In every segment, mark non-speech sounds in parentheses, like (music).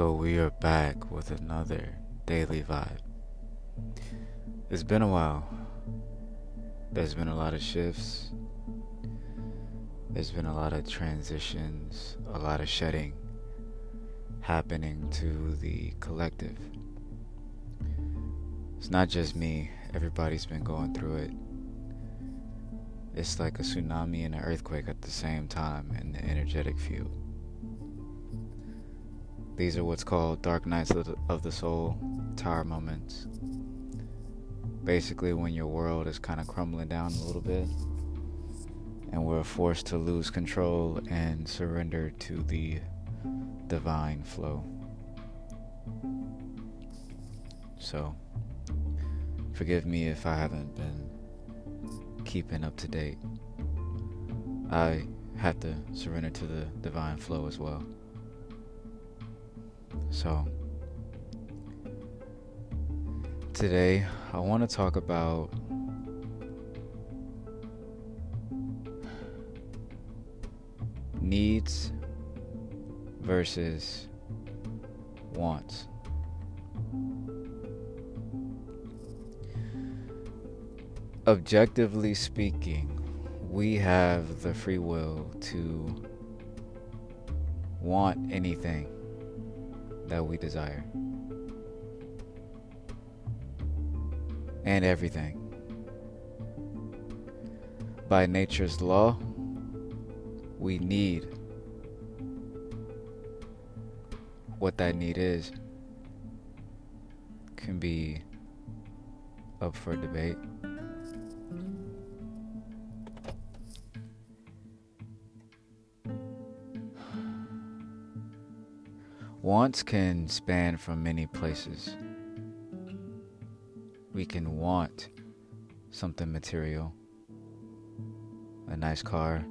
So we are back with another daily vibe. It's been a while. There's been a lot of shifts. There's been a lot of transitions, a lot of shedding happening to the collective. It's not just me, everybody's been going through it. It's like a tsunami and an earthquake at the same time in the energetic field. These are what's called dark nights of the, soul, tower moments. Basically, when your world is kind of crumbling down a little bit, and we're forced to lose control and surrender to the divine flow. So, forgive me if I haven't been keeping up to date. I have to surrender to the divine flow as well. So, today I want to talk about needs versus wants. Objectively speaking, we have the free will to want anything that we desire. And everything. By nature's law, we need what that need is can be up for debate. Wants can span from many places. We can want something material, a nice car,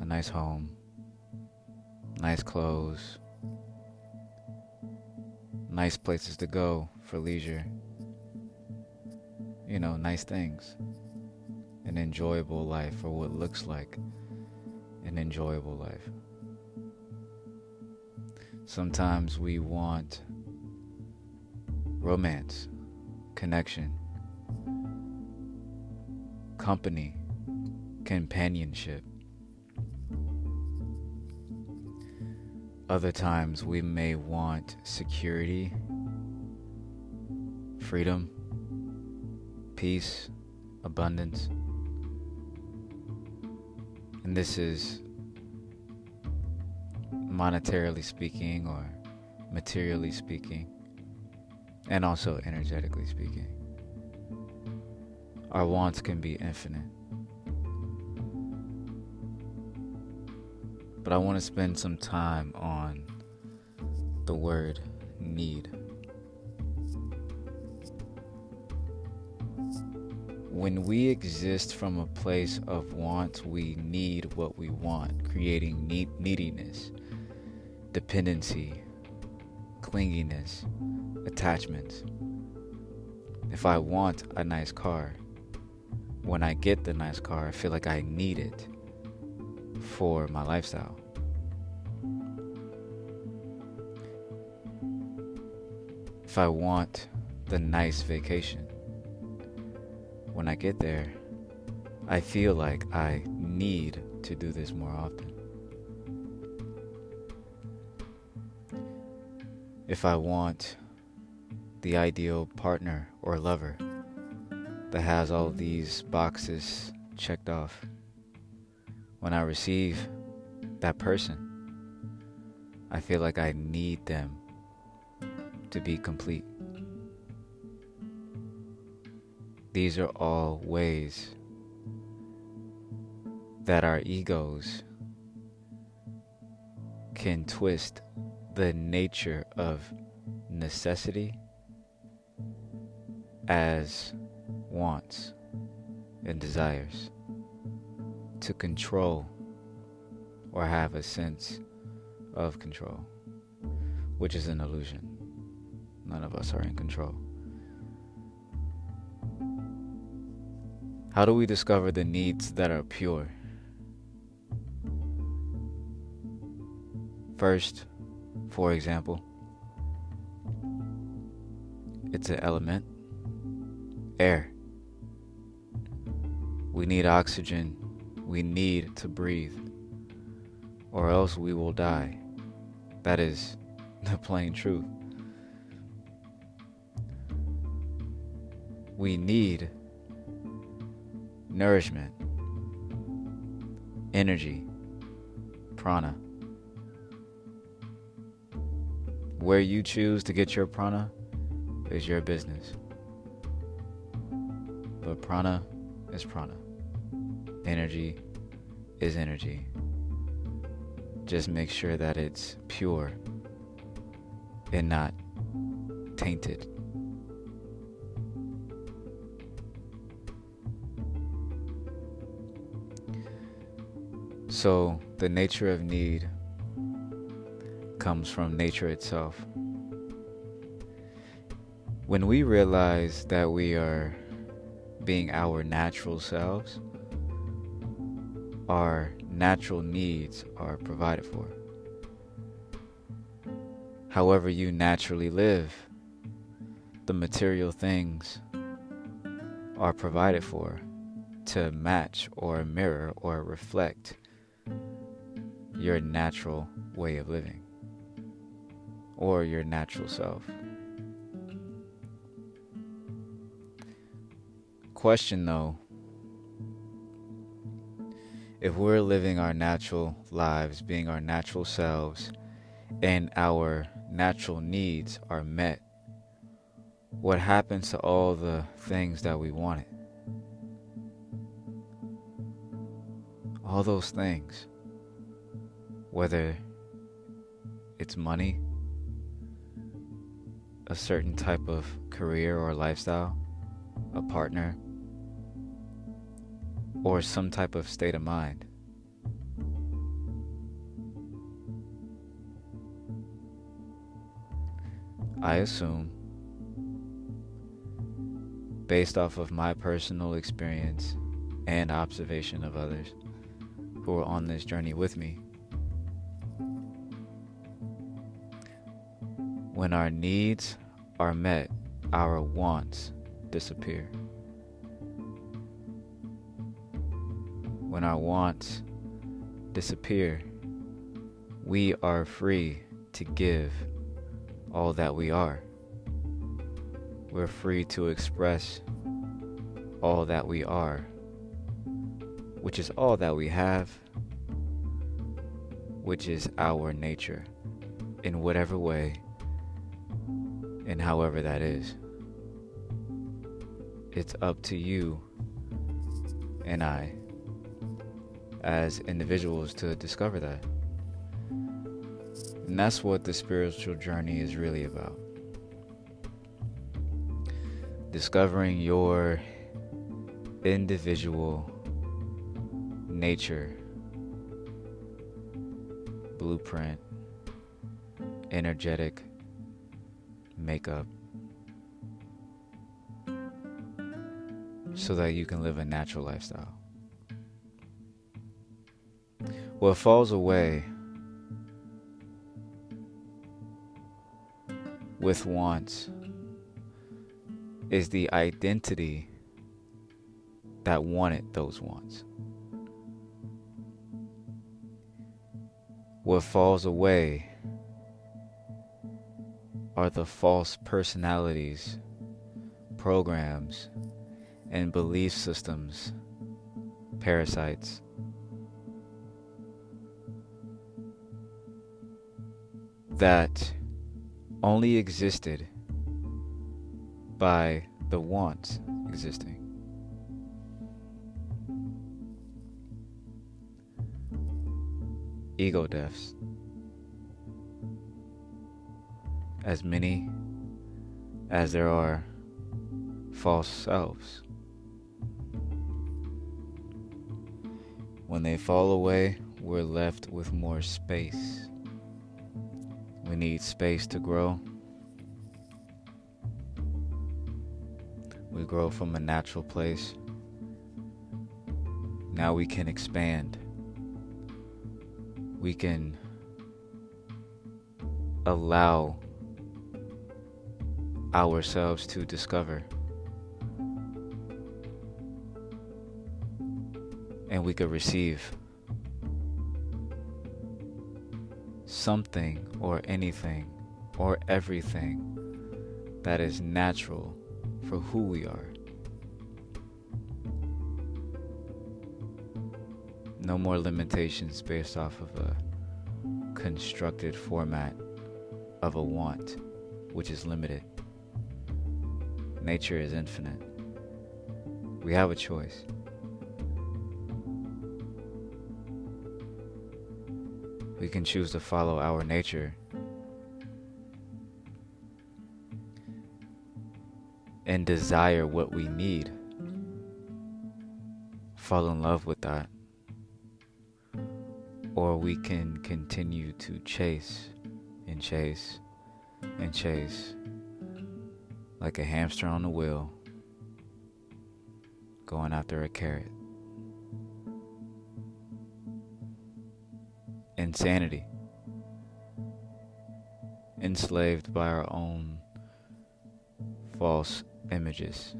a nice home, nice clothes, nice places to go for leisure, you know, nice things, an enjoyable life, or what looks like an enjoyable life. Sometimes we want romance, connection, company, companionship. Other times we may want security, freedom, peace, abundance. And this is monetarily speaking or materially speaking, and also energetically speaking. Our wants can be infinite. But I want to spend some time on the word need. When we exist from a place of want, we need what we want, creating need- neediness dependency, clinginess, attachments. If I want a nice car, when I get the nice car, I feel like I need it for my lifestyle. If I want the nice vacation, when I get there, I feel like I need to do this more often. If I want the ideal partner or lover that has all these boxes checked off. When I receive that person, I feel like I need them to be complete. These are all ways that our egos can twist the nature of necessity as wants and desires to control or have a sense of control, which is an illusion. None of us are in control. How do we discover the needs that are pure? First, for example, it's an element air. We need oxygen. We need to breathe, or else we will die. That is (laughs) the plain truth. We need nourishment, energy, prana. Where you choose to get your prana is your business. But prana is prana. Energy is energy. Just make sure that it's pure and not tainted. So, the nature of need comes from nature itself. When we realize that we are being our natural selves, our natural needs are provided for. However, you naturally live, the material things are provided for to match or mirror or reflect your natural way of living or your natural self. Question though if we're living our natural lives, being our natural selves, and our natural needs are met, what happens to all the things that we wanted? All those things whether it's money, a certain type of career or lifestyle, a partner, or some type of state of mind. I assume, based off of my personal experience and observation of others who are on this journey with me, When our needs are met, our wants disappear. When our wants disappear, we are free to give all that we are. We're free to express all that we are, which is all that we have, which is our nature, in whatever way and however that is. It's up to you and I as individuals to discover that. And that's what the spiritual journey is really about. Discovering your individual nature, blueprint, energetic makeup so that you can live a natural lifestyle. What falls away with wants is the identity that wanted those wants. What falls away are the false personalities, programs, and belief systems, parasites. That only existed by the want existing. Ego deaths as many as there are false selves. When they fall away, we're left with more space. We need space to grow. We grow from a natural place. Now we can expand. We can allow ourselves to discover. And we could receive something or anything or everything that is natural for who we are. No more limitations based off of a constructed format of a want, which is limited. Nature is infinite. We have a choice. We can choose to follow our nature and desire what we need. Fall in love with that. Or we can continue to chase and chase and chase like a hamster on the wheel going after a carrot. Insanity. Enslaved by our own false images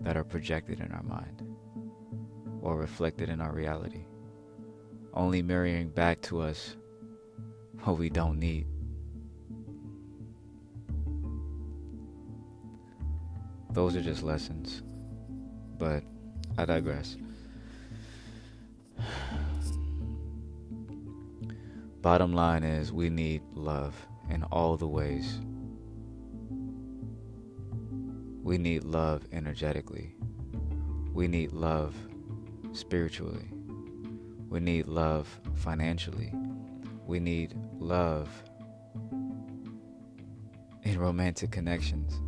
that are projected in our mind or reflected in our reality, only mirroring back to us what we don't need. Those are just lessons, but I digress. (sighs) Bottom line is, we need love in all the ways we need love energetically. We need love spiritually. We need love financially. We need love in romantic connections.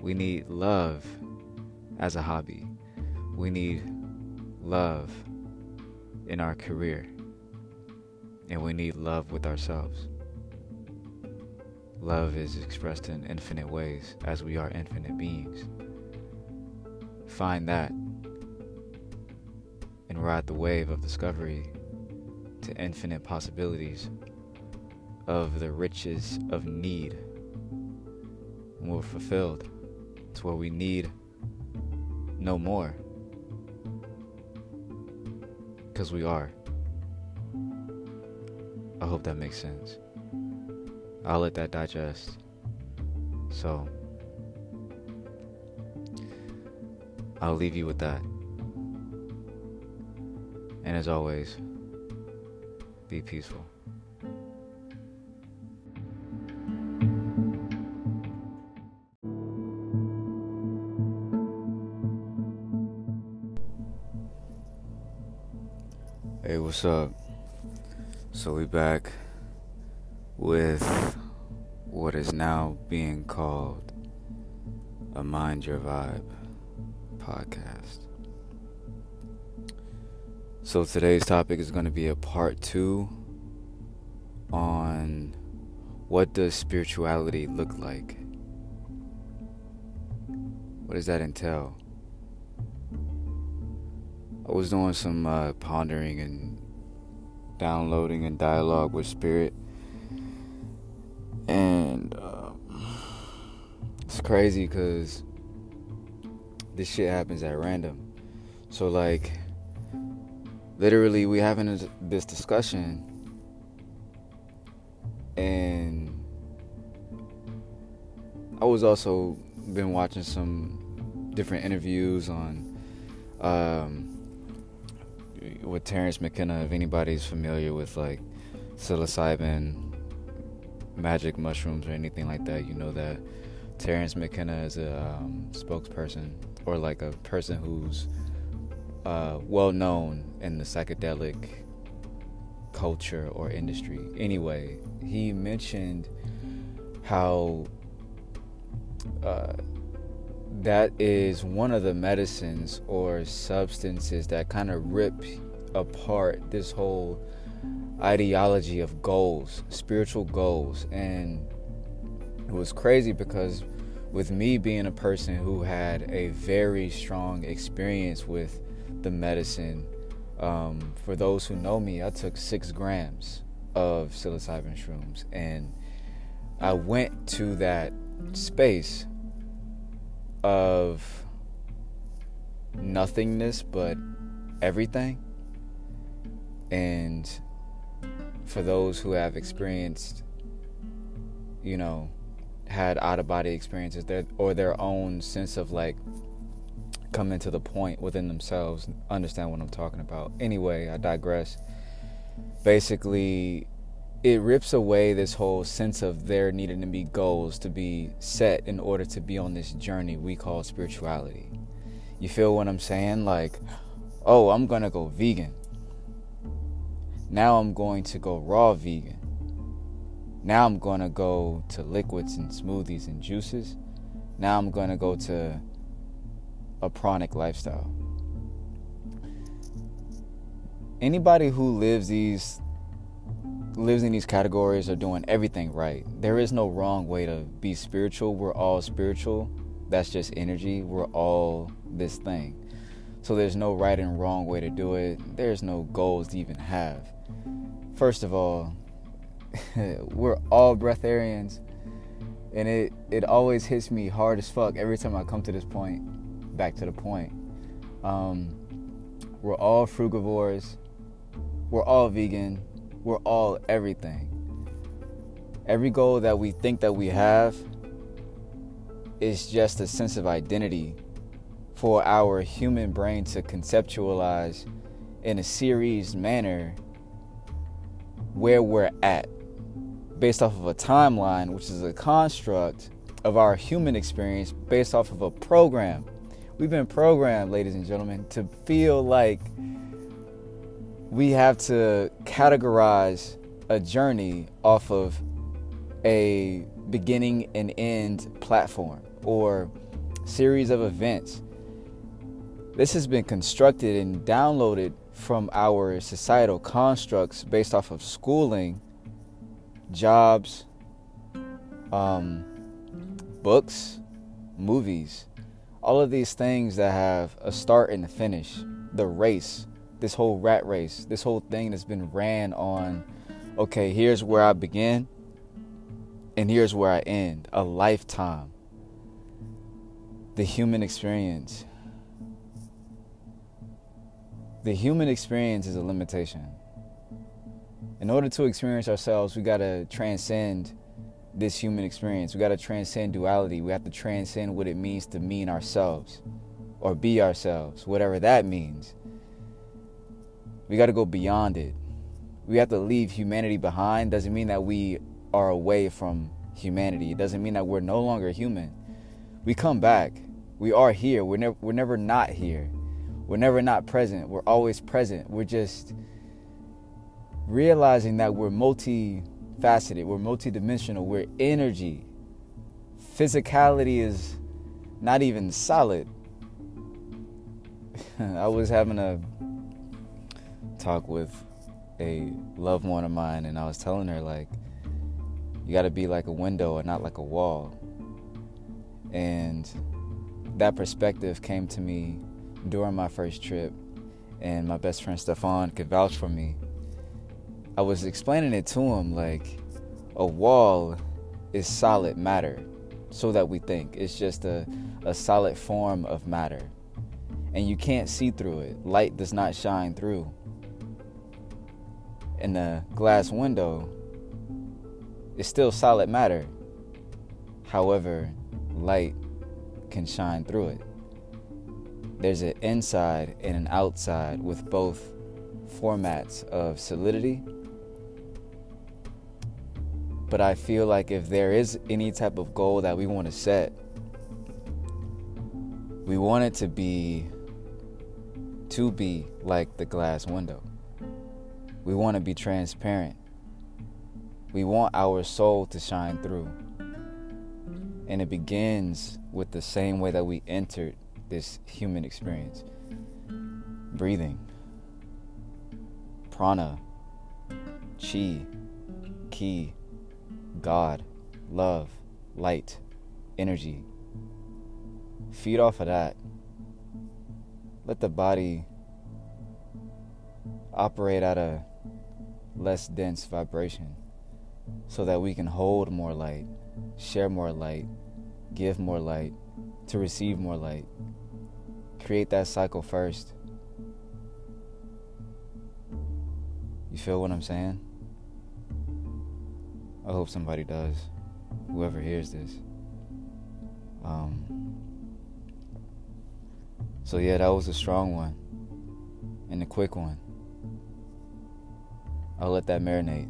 We need love as a hobby. We need love in our career. And we need love with ourselves. Love is expressed in infinite ways as we are infinite beings. Find that and ride the wave of discovery to infinite possibilities of the riches of need. And we're fulfilled to where we need no more. Because we are. I hope that makes sense. I'll let that digest. So, I'll leave you with that. And as always, be peaceful. What's up? So we back with what is now being called a Mind Your Vibe podcast. So today's topic is going to be a part two on what does spirituality look like? What does that entail? I was doing some uh, pondering and downloading and dialogue with spirit and um, it's crazy because this shit happens at random. So like, literally, we having this discussion, and I was also been watching some different interviews on um, with Terence McKenna. If anybody's familiar with like psilocybin magic mushrooms or anything like that, you know that Terence McKenna is a um, spokesperson or like a person who's uh, well known in the psychedelic culture or industry. Anyway, he mentioned how uh, that is one of the medicines or substances that kind of rip apart this whole ideology of goals, spiritual goals. And it was crazy because with me being a person who had a very strong experience with the medicine, um, for those who know me, I took six grams of psilocybin shrooms. And I went to that space of nothingness but everything. And for those who have experienced, you know, had out of body experiences their, or their own sense of like coming to the point within themselves, understand what I'm talking about. Anyway, I digress. Basically, it rips away this whole sense of there needing to be goals to be set in order to be on this journey we call spirituality. You feel what I'm saying? Like, oh, I'm gonna go vegan. Now I'm going to go raw vegan. Now I'm gonna go to liquids and smoothies and juices. Now I'm gonna go to a pranic lifestyle. Anybody who lives these lives in these categories are doing everything right. There is no wrong way to be spiritual. We're all spiritual. That's just energy. We're all this thing. So there's no right and wrong way to do it. There's no goals to even have. First of all, (laughs) we're all breatharians. And it, it always hits me hard as fuck every time I come to this point, back to the point. Um, we're all frugivores. We're all vegan we're all everything. Every goal that we think that we have is just a sense of identity for our human brain to conceptualize in a series manner where we're at based off of a timeline, which is a construct of our human experience based off of a program. We've been programmed, ladies and gentlemen, to feel like we have to categorize a journey off of a beginning and end platform or series of events. This has been constructed and downloaded from our societal constructs based off of schooling, jobs, um, books, movies, all of these things that have a start and a finish, the race this whole rat race, this whole thing that's been ran on okay, here's where I begin and here's where I end. A lifetime. The human experience. The human experience is a limitation. In order to experience ourselves, we got to transcend this human experience. We got to transcend duality. We have to transcend what it means to mean ourselves or be ourselves, whatever that means. We got to go beyond it. We have to leave humanity behind. Doesn't mean that we are away from humanity. It doesn't mean that we're no longer human. We come back. We are here. We're never we're never not here. We're never not present. We're always present. We're just realizing that we're multifaceted. We're multidimensional. We're energy. Physicality is not even solid. (laughs) I was having a talk with a loved one of mine, and I was telling her, like, you got to be like a window and not like a wall. And that perspective came to me during my first trip, and my best friend Stefan could vouch for me. I was explaining it to him like a wall is solid matter, so that we think. It's just a, a solid form of matter. And you can't see through it. Light does not shine through And the glass window is still solid matter. However, light can shine through it. There's an inside and an outside with both formats of solidity. But I feel like if there is any type of goal that we want to set, we want it to be to be like the glass window. We want to be transparent. We want our soul to shine through. And it begins with the same way that we entered this human experience. Breathing, prana, chi, ki, God, love, light, energy. Feed off of that. Let the body operate at a less dense vibration so that we can hold more light, share more light, give more light, to receive more light. Create that cycle first. You feel what I'm saying? I hope somebody does. Whoever hears this. Um, so, yeah, that was a strong one and a quick one. I'll let that marinate.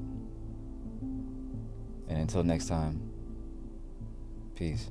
And until next time, peace.